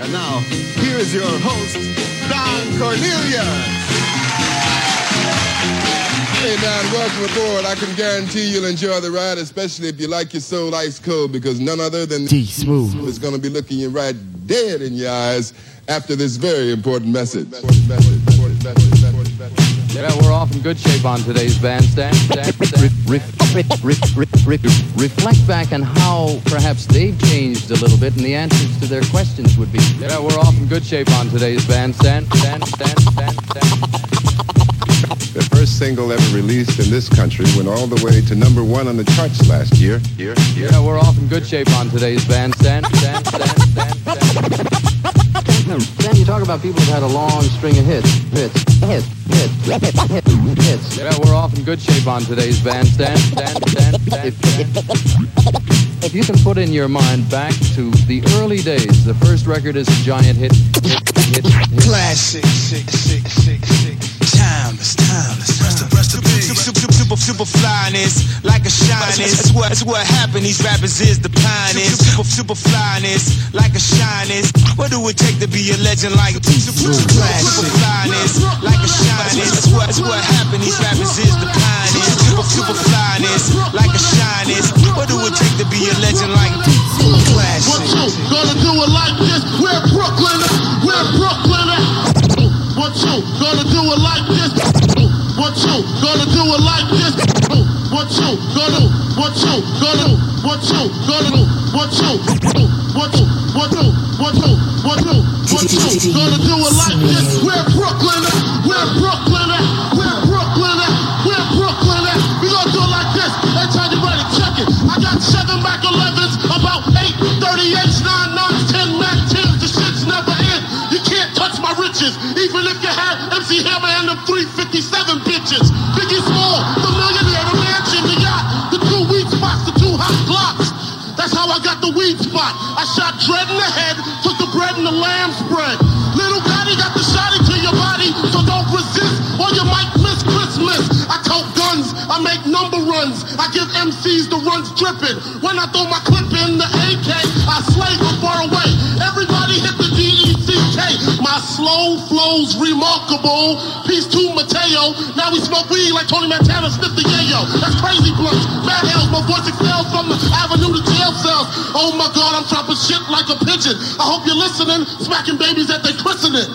And now, here is your host, Don Cornelius. Hey, Don, welcome aboard. I can guarantee you'll enjoy the ride, especially if you like your soul ice cold, because none other than D Smooth is going to be looking you right dead in your eyes after this very important message. Yeah, we're off in good shape on today's bandstand. Re- re- re- reflect back on how perhaps they've changed a little bit, and the answers to their questions would be. Yeah, we're off in good shape on today's bandstand. Stand, stand, stand, stand. The first single ever released in this country went all the way to number one on the charts last year. Yeah, we're off in good shape on today's bandstand. Then you talk about people who've had a long string of hits, hits, hits, hits, hits, hits. Yeah, we're off in good shape on today's bandstand. Stand, stand, stand, stand. If you can put in your mind back to the early days, the first record is a giant hit. hit, hit, hit. Classic. Super, super, flyness, like a shyness. That's what, that's what happened. These rappers is the pioneers. Super, super flyness, like a shyness. What do it take to be a legend like super, super, flyness, like a shyness? That's what, that's what happened. These rappers is the pioneers. Super, super flyness, like a shyness. What do it take to be a legend like super classic? What you gonna do it like this? We're Brooklyn, we're Brooklyn. What you gonna do it like this? What you gonna do it like this? What you gonna? do? What you gonna? do? What you gonna? do? What you? What you? What you? What you? What you? What you gonna do it like this? We're Brooklyn, eh? we're Brooklyn, eh? we're Brooklyn, eh? we're Brooklyn. We gonna do it like this. Hey, time you ready? Check it. I got seven Mac 11s, about eight 38s, nine nines, ten riches, even if you had MC Hammer and the 357 bitches. Biggie Small, the millionaire, the mansion, the yacht, the two weed spots, the two hot blocks. That's how I got the weed spot. I shot dread in the head, took the bread and the lamb spread. Little Gotti got the shotty into your body, so don't resist or you might miss Christmas. I tote guns, I make number runs. I give MCs the runs dripping. When I throw my clip in the AK, I slay from far away. Everybody hit the D-E-C-K. My slow flow's remarkable. Peace to Mateo. Now we smoke weed like Tony Montana sniff the yayo. That's crazy blunts. Bad hell, my voice excels from the avenue to jail cells. Oh my God, I'm dropping shit like a pigeon. I hope you're listening, smacking babies at their christening.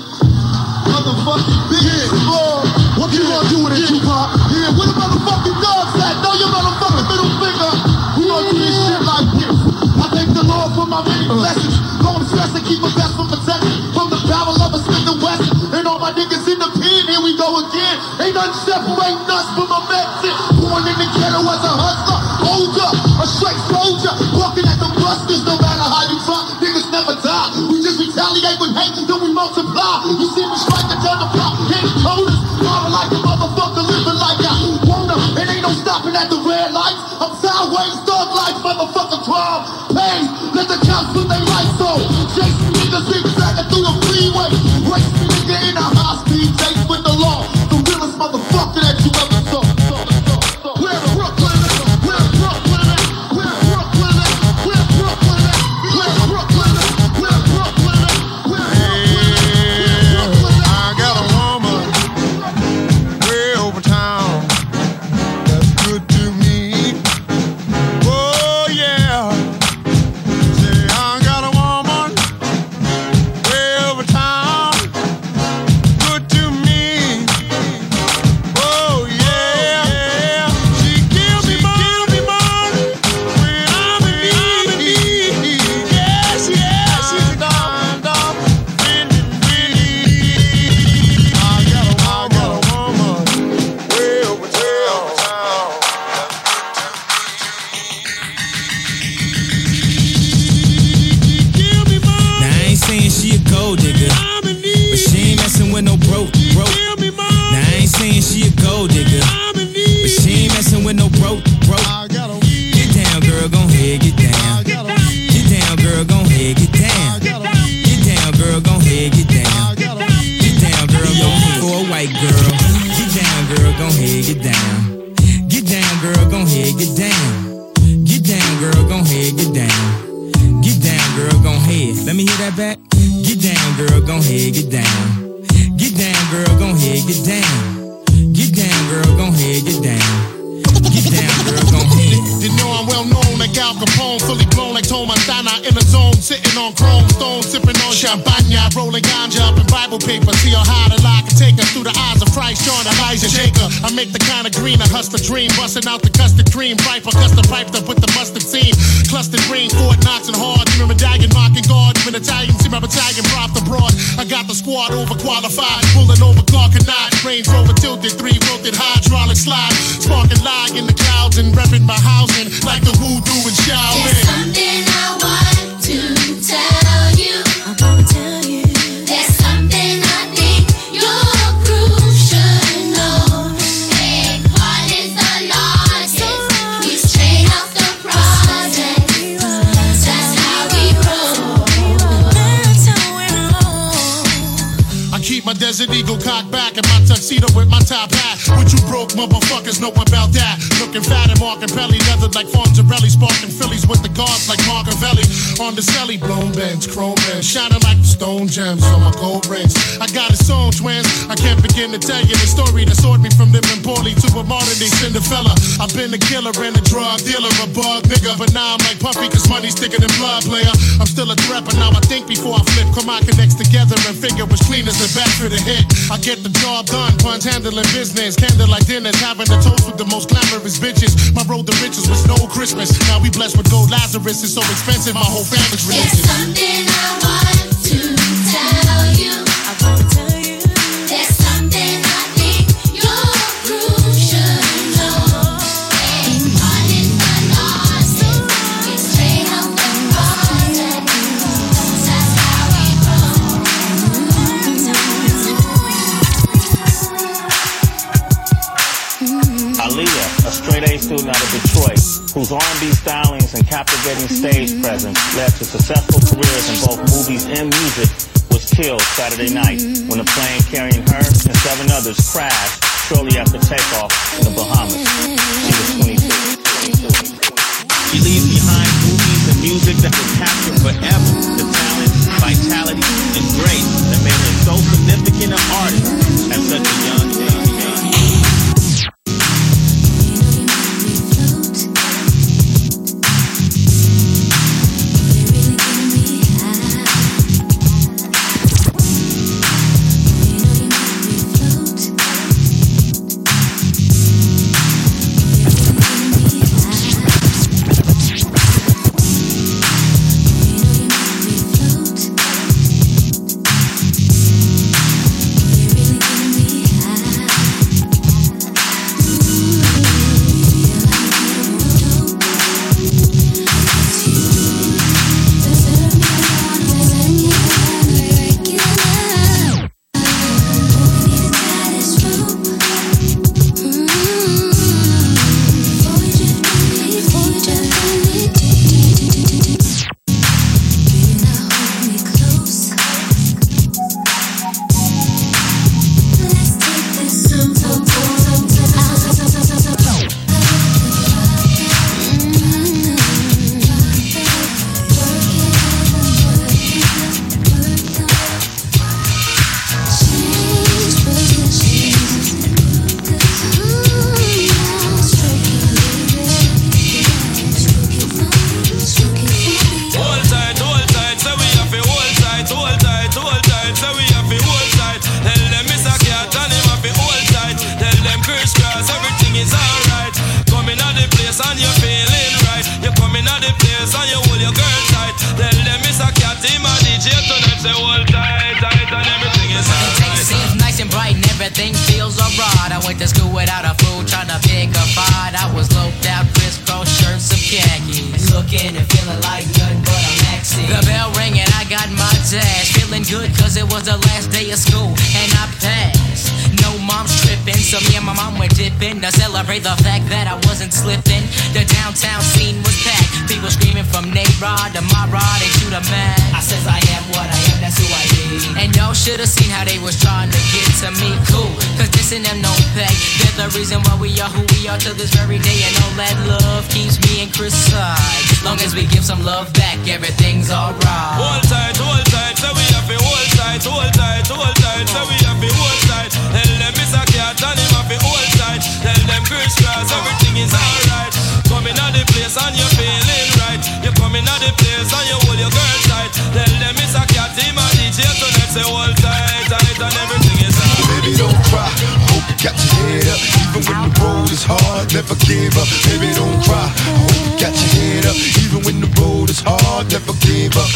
Motherfucking big boy. What you gonna do with it, Tupac? Yeah, where the motherfucking dogs at? Throw your motherfucking middle finger. We gonna do this shit like this. I thank the Lord for my many blessings. Don't stress and keep a best from protection. From the barrel of a Smith and Wesson. And all my niggas in the pen, here we go again. Ain't nothing separating us from a Mexican. Born in the ghetto as a hustler. Hold up, a straight soldier. Walking at the busters, no matter how you try. Niggas never die. We just retaliate with hate, then we multiply. You see me striking down the block, hit coders. Marvel like a motherfucker, living like I wanna. It ain't no stopping at the red lights. I'm sideways, thug life, motherfucker, crime. Pain, freeway. Girl, head, get down. Get down, girl, gon' head, get down. Get down, girl, gon' head, get down. Get down, girl, gon' head. Let me hear that back. Get down, girl, gon' head, get down. Get down, girl, gon' head, get down. Get down, girl, gon' head, get down. Get down, girl, gon' head. You know I'm well known like Al Capone, fully blown like Tom Montana in the zone, sitting on chrome stone, sipping on champagne, rolling ganja up in Bible paper. See how high the lie can take us through the eyes of Christ, John, Elijah, Jacob. I make the kind of green, a hustler dream, busting out the custard cream, viper, custard piped up with the mustard seam. Clustered green, Fort Knox and hard, you medallion, mocking guard, even Italian, see my battalion, prop abroad. I got the squad overqualified, pulling over Clark and Notch, Range Rover tilted, three wilted hydraulic slide, sparking lie in the clouds and repping my housing like the voodoo and There's something I want to tell you. I wanna tell you. There's something I think your crew should know. Big Paul is the largest. We straight off the project. That's how we roll. That's how we roll. I keep my Desert Eagle cocked back and my tuxedo with my top hat. What you broke motherfuckers know about that. Looking fat and marking belly, leather like Fonzarelli, sparking Phillies with the guards like Marcavelli. On the celly, blown bends, chrome bends, shining like the stone gems on my gold rings. I got its own twins. I can't begin to tell you the story that soared me from living poorly to a modern day Cinderella. I've been a killer and a drug dealer, a bug nigga, but now I'm like Puffy cause money's thicker than blood player. I'm still a threat, but now I think before I flip. Come on, connects together and figure which clean as the best for the hit. I get the job done, funds handling business, candlelight dinners, having a toast with the most glamorous bitches. My road to riches was no Christmas. Now we blessed with gold Lazarus. It's so expensive, my whole family's There's religious. something I want to tell you. I wanna tell student out of Detroit, whose R&B stylings and captivating stage mm-hmm. presence led to successful careers in both movies and music, was killed Saturday mm-hmm. night when a plane carrying her and seven others crashed shortly after takeoff in the Bahamas. She was 22. She leaves behind movies and music that will capture forever the talent, vitality, and grace that made her so significant an artist at such a young age. Friday to the man. I says I am what I am, that's who I be. And y'all should have seen how they was trying to get to me. Cool, cause this and them no peg. They're the reason why we are who we are till this very day. And all that love keeps me and Chris side. Long as we give some love back, everything's alright. Hold tight, hold tight, so we have to hold tight, hold tight, hold tight, so we have to hold tight. Tell them it's a cat and him have to hold tight. Tell them Chris Cross, everything is alright coming out the place and you're feeling right. You're coming out the place and you hold your girl tight. Tell them it's a cat team and DJ tonight. Say hold tight, tight and everything is out. Baby, don't cry. Hope you got your head up. Even when the road is hard, never give up. Baby, don't cry. Hope you got your head up. Even when the road is hard, never give up.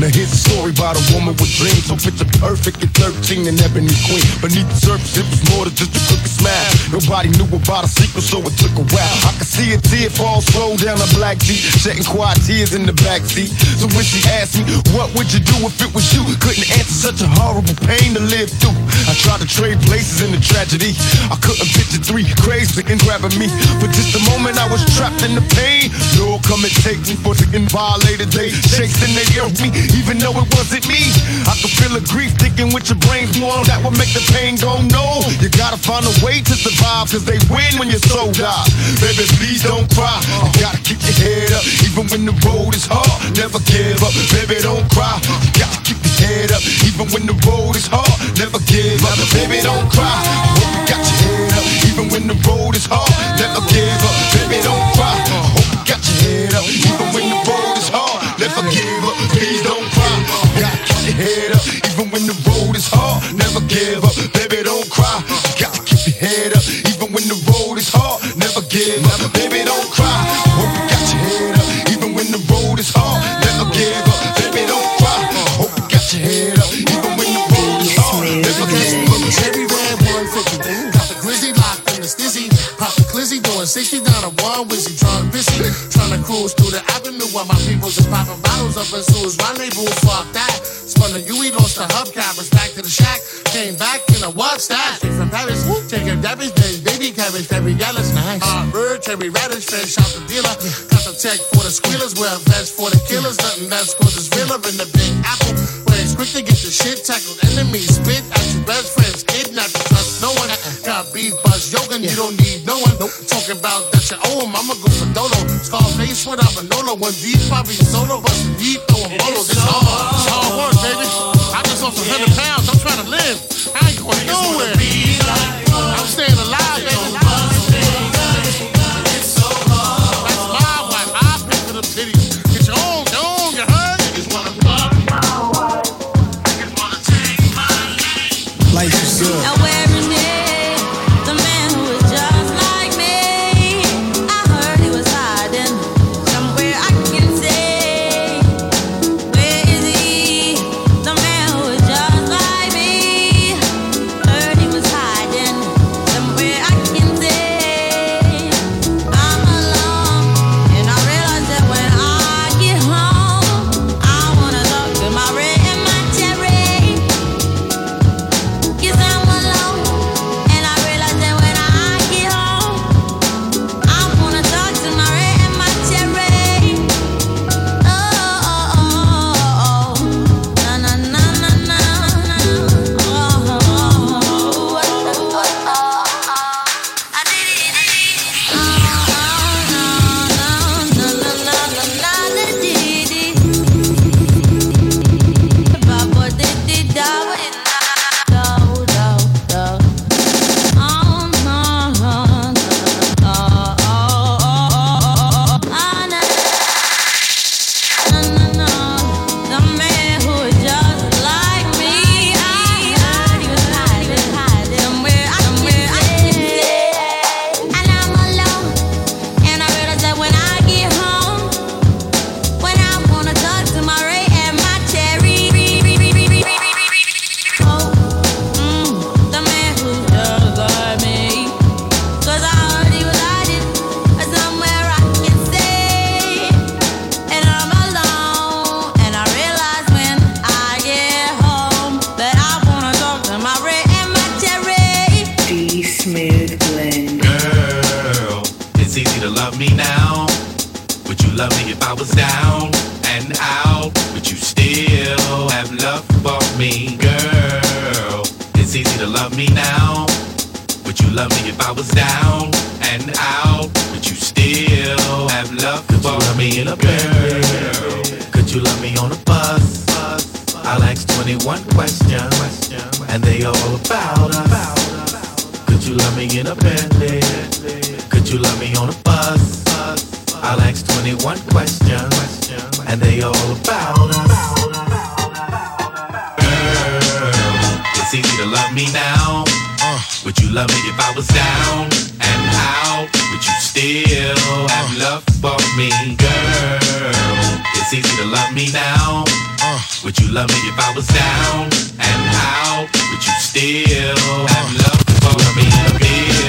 Now here's a story about a woman with dreams, so picture perfect at 13 and ebony queen. Beneath the surface, it was more than just a crooked smile. Nobody knew about a secret, so it took a while. I could see a tear fall slow down a black Jeep, shedding quiet tears in the back seat. So when she asked me, what would you do if it was you? Couldn't answer such a horrible pain to live through. I tried to trade places in the tragedy. I couldn't picture three crazy and grabbing me. For just a moment, I was trapped in the pain. Lord, come and take me for the violated. They chasing, they hurt me, even though it wasn't me. I could feel the grief thinking with your brain warm. That would make the pain go no. You gotta find a way to survive, cause they win when your soul die. Baby, please don't cry. You gotta keep your head up, even when the road is hard. Never give up, baby, don't cry. You gotta keep your head up, even when the road is hard. Never give up, baby, don't cry. I hope you got your head up, even when the road is hard. Never give up, baby, don't cry. Hope you got your head up, even when the road is hard. Never give up. Keep your head up, even when the road is hard. Never give up, baby, don't cry. You gotta keep your head up, even when the road is hard. Never give up, baby, don't cry. Glizzy doing 60 down a one wizzy. Drunk busy. Trying to cruise through the avenue while my people just popping bottles up in Sue's rendezvous. Fuck that. Spun the UE, lost the hubcappers. Back to the shack. Came back in a what's that? From Paris. Taking dabbies, then baby cabbage, very yellows. Nice. Hard bird, cherry radish, fresh out the dealer. Got the tech for the squealers. Wear a vest for the killers. Nothing less cause it's realer in the big apple. Where it's quick to get the shit tackled. Enemies spit at your best friends. Kidnap you, trust no one. Uh-uh. Got beef, buzz, yoga, you don't need no one. Talking about that you owe 'em, I'ma go for Dodo. Scarface without Manolo. One deep, probably solo, but deep, throwing bolo. This hard, it's hard work, baby. I just lost a hundred pounds. I'm trying to live. I ain't going nowhere. I'm staying alive, baby. That's my wife. I pick for the titties. Get your own, your own, you heard? Niggas wanna love me now. Would you love me if I was down and out? Would you still have love for me? Girl, it's easy to love me now. Would you love me if I was down and out? Would you still have love for me in a girl? Could you love me on a bus? I'll ask 21 questions, and they all about us. Could you love me in a Bentley? You love me on a bus? I'll ask 21 questions, and they all about us. Girl, it's easy to love me now. Would you love me if I was down and out? Would you still have love for me, girl? It's easy to love me now. Would you love me if I was down and out? Would you still have love for me?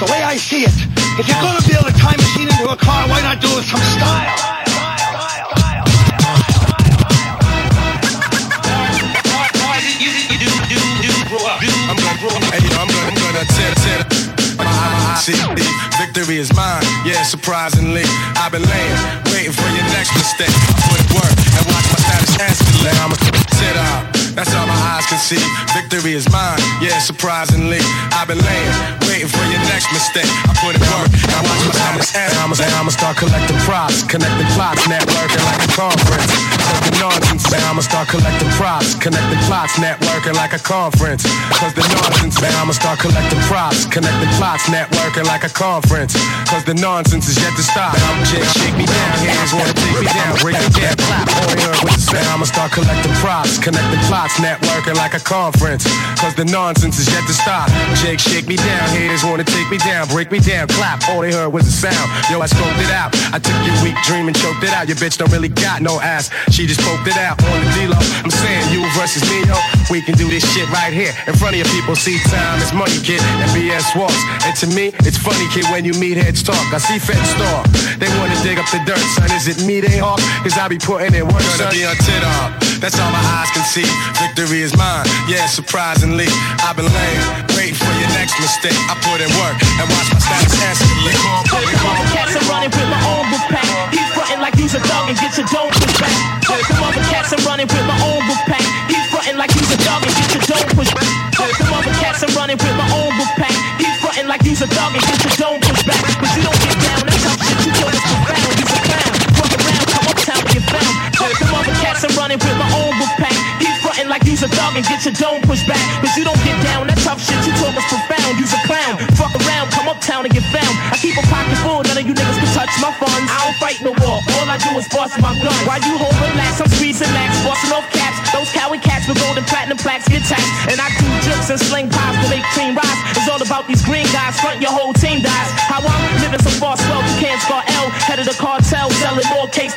The way I see it, if you're gonna build a time machine into a car, why not do it some style? I'm gonna, hey, yo, I'm gonna, I'm gonna tear, tear. See, victory is mine. Yeah, surprisingly, I've been laying, waiting for your next mistake. Put work and watch my status escalate. I'm a sit up. That's all my eyes can see. Victory is mine. Yeah, surprisingly, I've been laying, waiting for your next mistake. I put in work and watch my status escalate. I'ma, I'ma start collecting props, connecting plots, networking like a conference. Cause the nonsense, man, I'ma start collecting props, connecting plots, networking like a conference. Cause the nonsense, man, I'ma start collecting props, connecting plots, networking like a conference. Cause the nonsense is yet to stop. I'm Jake, shake me down, hands wanna take me down, break with the sound. I'ma start collecting props, connecting networking like a conference. Cause the nonsense is yet to stop. Jake, shake me down, haters wanna take me down, break me down, clap, all they heard was the sound. Yo, I scoped it out. I took your weak dream and choked it out. Your bitch don't really got no ass. She just poked it out on the D-Lo. I'm saying you versus me, yo. We can do this shit right here. In front of your people, see time is money, kid, and BS walks. And to me, it's funny, kid, when you meet heads talk. I see feds talk. They wanna dig up the dirt, son. Is it me they hawk? Cause I be putting in work, son. Be on tit off. That's all my eyes can see. Victory is mine. Yeah, surprisingly, I've been laying, waiting for your next mistake. I put in work and watch my status escalate. Cats are running with my own book pack. He's frontin' like he's a dog and get your dome pushed back. Some other cats are running with my own book pack. He's frontin' like he's a dog and get your dome pushed back. Some other cats are running with my own book pack. He's frontin' like he's a dog and get your dome pushed back. And get your dome pushed back. But you don't get down, that tough shit you talk is profound. You's a clown. Fuck around, come uptown and get found. I keep a pocket full, none of you niggas can touch my funds. I don't fight no war, all I do is bust my gun. While you hold relax, I'm squeezing max, busting off caps. Those coward cats with golden platinum plaques get taxed. And I do drips and sling pies to make cream rise. It's all about these green guys, front your whole team dies. How I'm living so far, swell, you can't scar L. Head of the cartel, selling more cakes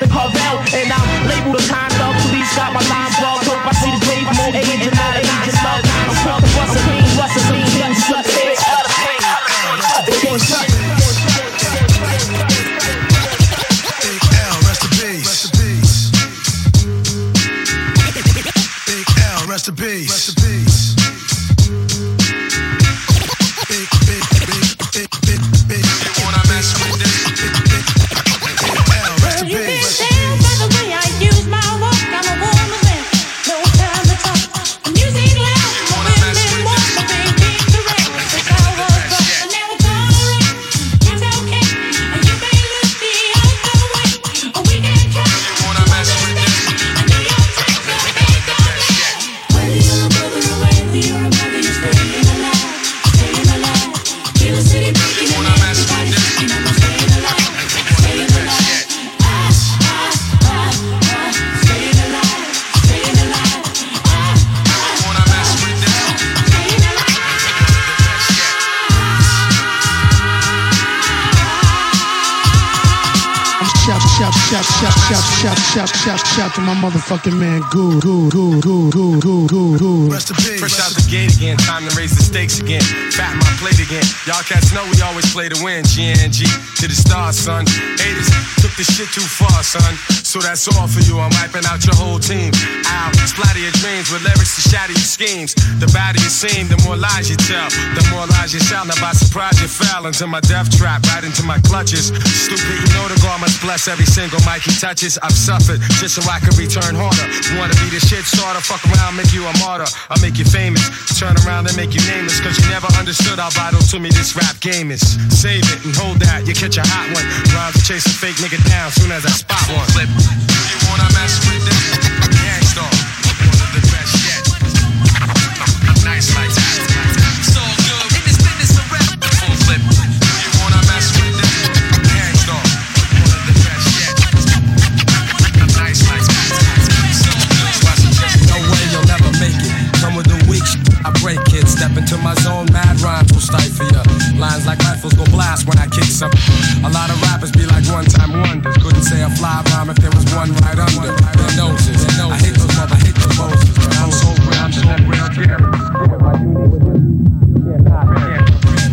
shout, shout, shout, shout to my motherfucking man, Goo, Goo, Goo, Goo, Goo, Goo, Goo, Goo. Rest in peace. Fresh out the gate again, time to raise the stakes again. Fat my plate again. Y'all cats know we always play to win. GNG to the stars, son. Haters took the shit too far, son. So that's all for you. I'm wiping out your whole team. Ow, splatter your dreams with lyrics to shatter your schemes. The badder you seem, the more lies you tell. The more lies you shout. Now by surprise you fell into my death trap, right into my clutches. Stupid, you know the God must bless every single mic he touches. I've suffered just so I can return harder. Wanna be the shit starter? Fuck around, make you a martyr. I'll make you famous. Turn around and make you nameless. Cause you never understood how vital to me this rap game is. Save it and hold that, you catch a hot one. Rhymes chase a fake nigga down soon as I spot one. Flip. You wanna mess with this? One of the best yet. Nice will stifle ya. Lines like rifles go blast when I kick some. A lot of rappers be like one time wonders. Couldn't say a fly rhyme if there was one right under their noses. I hate those mother, hate those Moses. But I'm so real, I'm so real, yeah.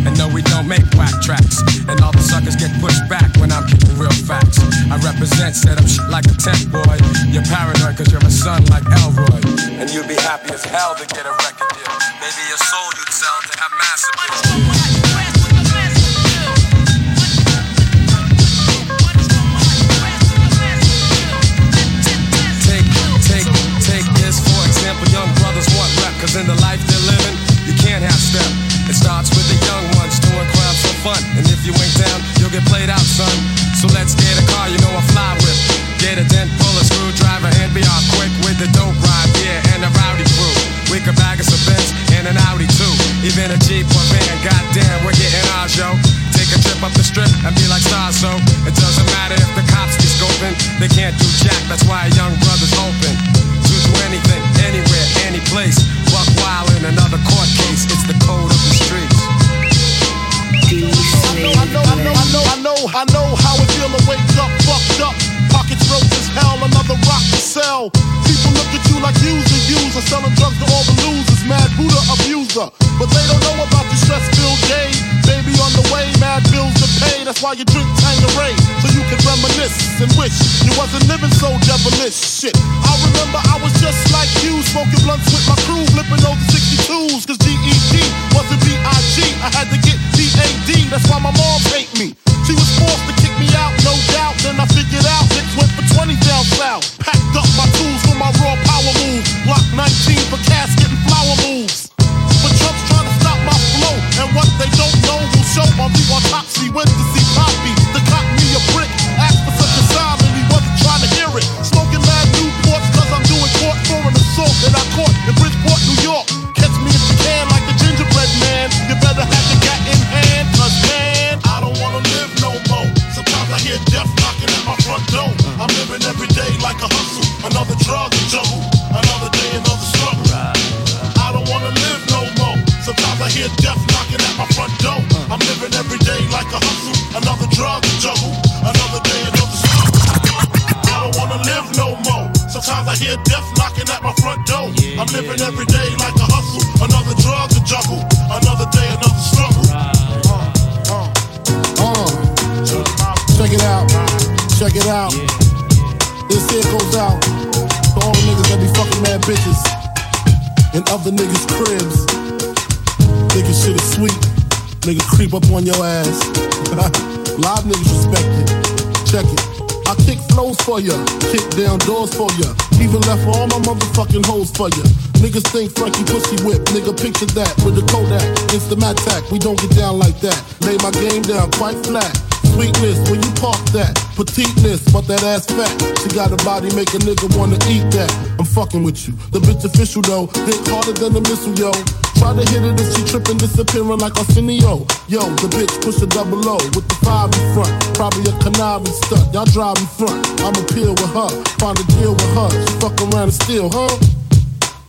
And we don't make whack tracks. And all the suckers get pushed back when I'm kicking real facts. I represent, set up shit like a tech boy. You're paranoid cause you're a son like Elroy. And you'd be happy as hell to get a record deal. Maybe your soul in the life they're living, you can't have step. It starts with the young ones doing crimes for fun. And if you ain't down, you'll get played out, son. So let's get a car you know I fly with. Get a dent, pull a screwdriver, and be off quick with the dope ride, yeah, and a rowdy crew. We could bag us a Benz and an Audi too. Even a Jeep or van, goddamn, we're getting ours, yo. Take a trip up the strip and be like stars, so it doesn't matter if the cops be scoping. They can't do jack, that's why a young That's why you drink Tanqueray, so you can reminisce and wish you wasn't living so devilish. Shit, I remember I was just like you, smoking blunts with my crew, flipping over 62s, cause GED wasn't B-I-G. I had to get D-A-D, that's why my mom hate me. Hear death knocking at my front door. I'm living every day like a hustle. Another drug to juggle. Another day, another struggle. Uh, check it out. Check it out. This here goes out to all the niggas that be fucking mad bitches and other niggas' cribs. Niggas shit is sweet. Nigga creep up on your ass. Live niggas respect it. Check it. I kick flows for ya, kick down doors for ya. Even left all my motherfucking hoes for ya. Niggas think Frankie pussy whip, nigga picture that with the Kodak. Instamatic, we don't get down like that. Lay my game down quite flat. Sweetness when you park that. Petiteness, but that ass fat. She got a body make a nigga wanna eat that. I'm fucking with you. The bitch official though, hit harder than a missile, yo. Try to hit it if she tripping, disappearing like Arsenio. Yo, the bitch push a double O with the five in front. Probably a conniving stunt. Y'all drive in front. I'ma peel with her, find a deal with her. She fuck around and steal, huh?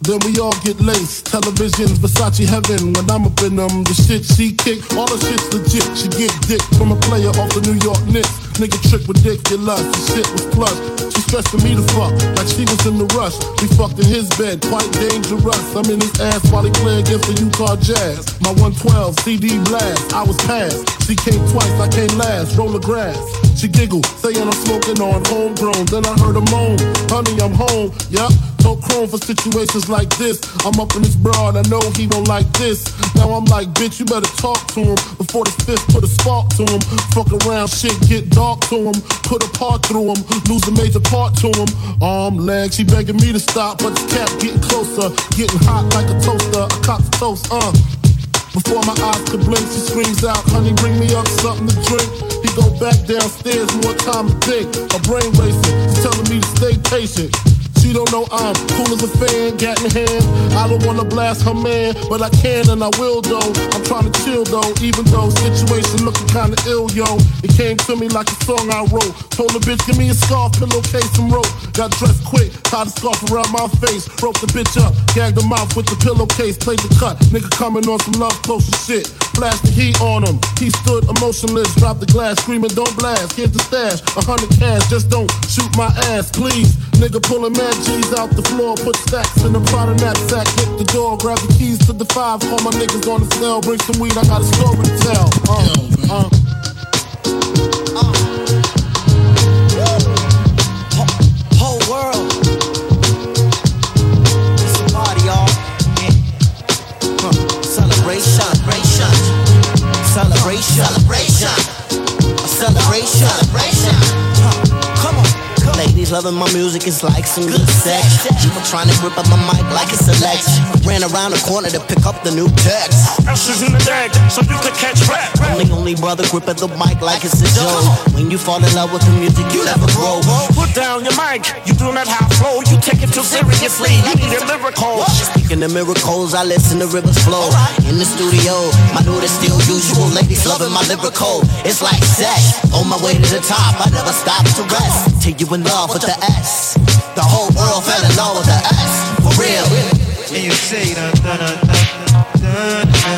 Then we all get laced. Televisions, Versace heaven. When I'm up in them, the shit she kick, all the shit's legit. She get dick from a player off the New York Knicks. Nigga trick ridiculous. The shit was plush. Stressing me to fuck, like she was in the rush. We fucked in his bed, quite dangerous. I'm in his ass while he play against the Utah Jazz. My 112 CD blast, I was passed. She came twice, I came last. Roll the grass. She giggled, saying I'm smoking on homegrown. Then I heard a moan, honey, I'm home. Yup, told chrome for situations like this. I'm up in this broad, I know he won't like this. Now I'm like, bitch, you better talk to him before the fifth put a spark to him. Fuck around, shit get dark to him. Put a part through him, lose a major part to him. Arm, leg, she begging me to stop, but the cat getting closer, getting hot like a toaster. A cop's toast, uh. Before my eyes could blink, she screams out, honey, bring me up something to drink. He go back downstairs, more time to think. Her brain racing, she's telling me to stay patient. She don't know I'm cool as a fan, gat in hand. I don't wanna blast her man, but I can and I will though. I'm trying to chill though, even though situation looking kinda ill, yo. It came to me like a song I wrote. Told the bitch, give me a scarf, pillowcase, and rope. Got dressed quick, tied a scarf around my face. Broke the bitch up, gagged her mouth with the pillowcase, played the cut. Nigga coming on some love closer shit. Blast the heat on him. He stood emotionless, dropped the glass, screaming, don't blast. Here's the stash, a hundred cash, just don't shoot my ass, please. Nigga pulling mad G's out the floor, put stacks in the Prada knapsack, hit the door, grab the keys to the five, call my niggas on the cell, bring some weed, I got a story to tell. Uh, uh. Celebration. Celebration. A celebration. Celebration. Ladies loving my music, it's like some good sex. People trying to rip up my mic like it's a Lex. Ran around the corner to pick up the new text. Ashes in the deck, so you could catch rap. I'm the only brother gripping the mic like it's a joke. When you fall in love with the music, you never grow. Put down your mic, you do not have flow. You take it too seriously, you need a lyrical. Speaking of miracles, I listen to rivers flow. In the studio, my dude is still usual. Ladies loving my lyrical. It's like sex. On my way to the top, I never stop to rest till you in love with the S. The whole world fell in love with the S. For real. And you say dun dun dun dun dun. dun.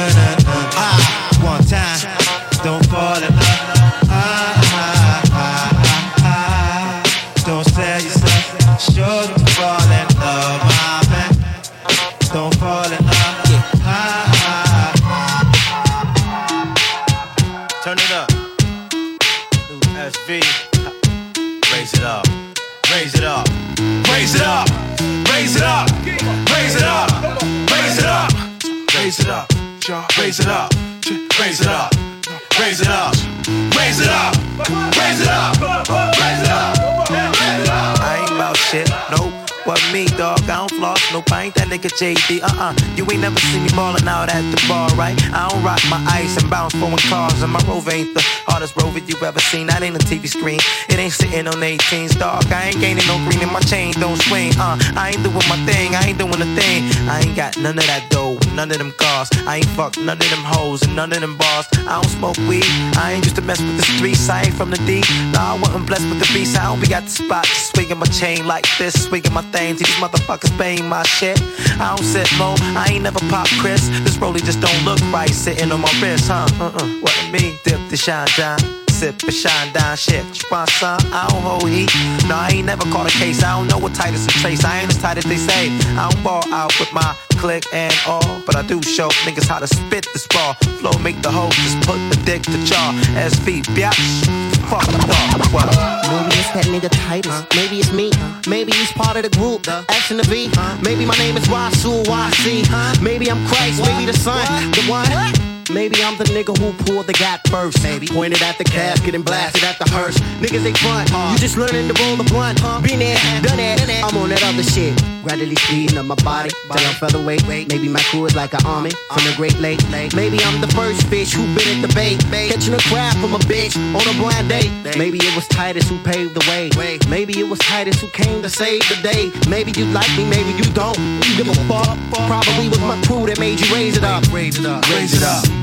JD. Uh uh. You ain't never seen me ballin' out at the bar, right? I don't rock my ice and bounce foreign cars. And my rover ain't the hardest rover you ever seen. That ain't a TV screen. It ain't sitting on 18s, dog. I ain't gaining no green and my chain don't swing. Uh, I ain't doing my thing. I ain't doing a thing. I ain't got none of that dough, none of them cars. I ain't fuck none of them hoes and none of them bars. I don't smoke weed. I ain't used to mess with the streets. I ain't from the D. Nah, I wasn't blessed with the beast. I don't be got the spot. Swinging my chain like this, swinging my thing. These motherfuckers paying my shit. I don't sit low. I ain't never pop Chris. This rollie just don't look right sitting on my wrist, huh? Uh-uh. What me? Dip the shine down. Sip and shine down shit. You want some? I don't hold heat. No, I ain't never caught a case. I don't know what tight is a trace. I ain't as tight as they say. I don't ball out with my click and all. But I do show niggas how to spit this ball. Flow make the hoe just put the dick to jaw. SV, biatch. Fuck the dog. What? Maybe it's that nigga Titus. Maybe it's me. Maybe he's part of the group. S and the V. Maybe my name is Wasu YC. Maybe I'm Christ. Maybe the son. The one. Maybe I'm the nigga who pulled the gap first. Maybe pointed at the casket and blasted at the hearse. Niggas ain't front. You just learning to roll the blunt. Been there, done that. I'm on that other shit. Gradually speeding up my body till I'm featherweight. Maybe my crew is like an army from the Great Lake. Maybe I'm the first fish who been at the bait. Catching a crab from a bitch on a blind date. Maybe it was Titus who paved the way. Maybe it was Titus who came to save the day. Maybe you like me, maybe you don't. You give a fuck. Probably was my crew that made you raise it up. Raise it up. Raise it up.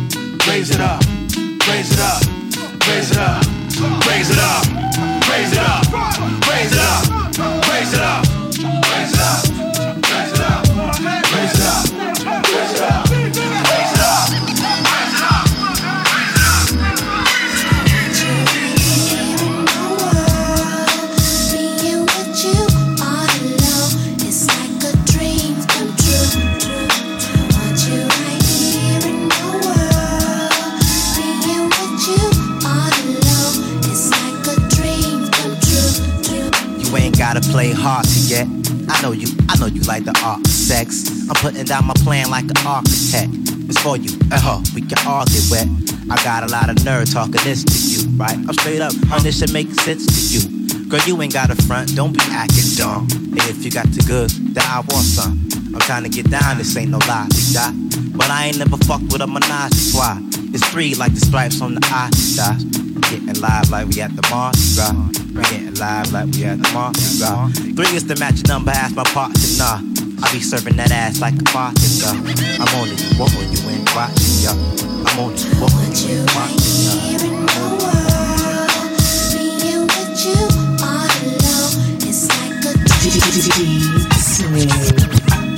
Raise it up. Raise it up. Raise it up. Raise it up. Raise it up. Raise it up. Raise it up. gotta play hard to get. I know you, I know you like the art sex. I'm putting down my plan like an architect. It's for you, uh huh, we can all get wet. I got a lot of nerve talking this to you, right? I'm straight up, on this should make sense to you. Girl, you ain't got a front, don't be acting dumb. If you got the goods, then I want some. I'm trying to get down, this ain't no lie. But I ain't never fucked with a menage a. It's three like the stripes on the eye. Doc. Getting live like we at the Mardi Gras. We getting live like we at the Mardi Gras. Three is the magic number. Ask my partner. Nah, I be serving that ass like a vodka. I'm on it. What are you in? Watching ya. I'm on it. What are you in? Watching ya. It's like a dream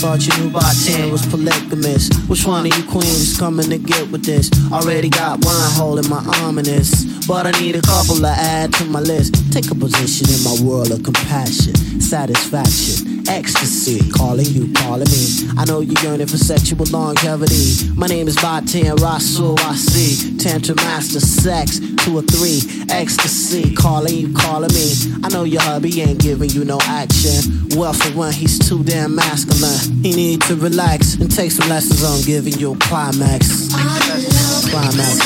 thought you knew by 10 was polygamous. Which one of you queens coming to get with this? Already got one hole in my arm in this. But I need a couple to add to my list. Take a position in my world of compassion, satisfaction, ecstasy. Calling you, calling me. I know you're yearning for sexual longevity. My name is Batan Rasul, I see. Tantrum master, sex, two or three. Ecstasy, calling you, calling me. I know your hubby ain't giving you no action. Well, for one, he's too damn masculine. You need to relax and take some lessons on giving you a climax. climax.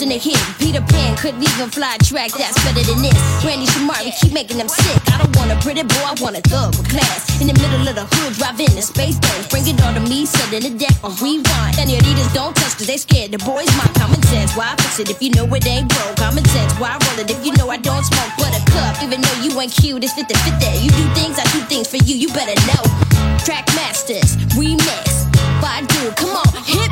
In the a hit. Peter Pan couldn't even fly a track that's better than this. Randy Shamari keep making them sick. I don't want a pretty boy, I want a thug with class. In the middle of the hood, driving a space boat, Bring it on to me, sudden the deck on rewind. And the Adidas don't touch cause they scared. The boys, my common sense. Why fix it if you know it ain't broke? Common sense. Why roll it if you know I don't smoke but a cup? Even though you ain't cute, it's fit to fit there. You do things, I do things for you, you better know. Trackmasters, remix. Badu, come on, hip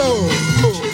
And soul.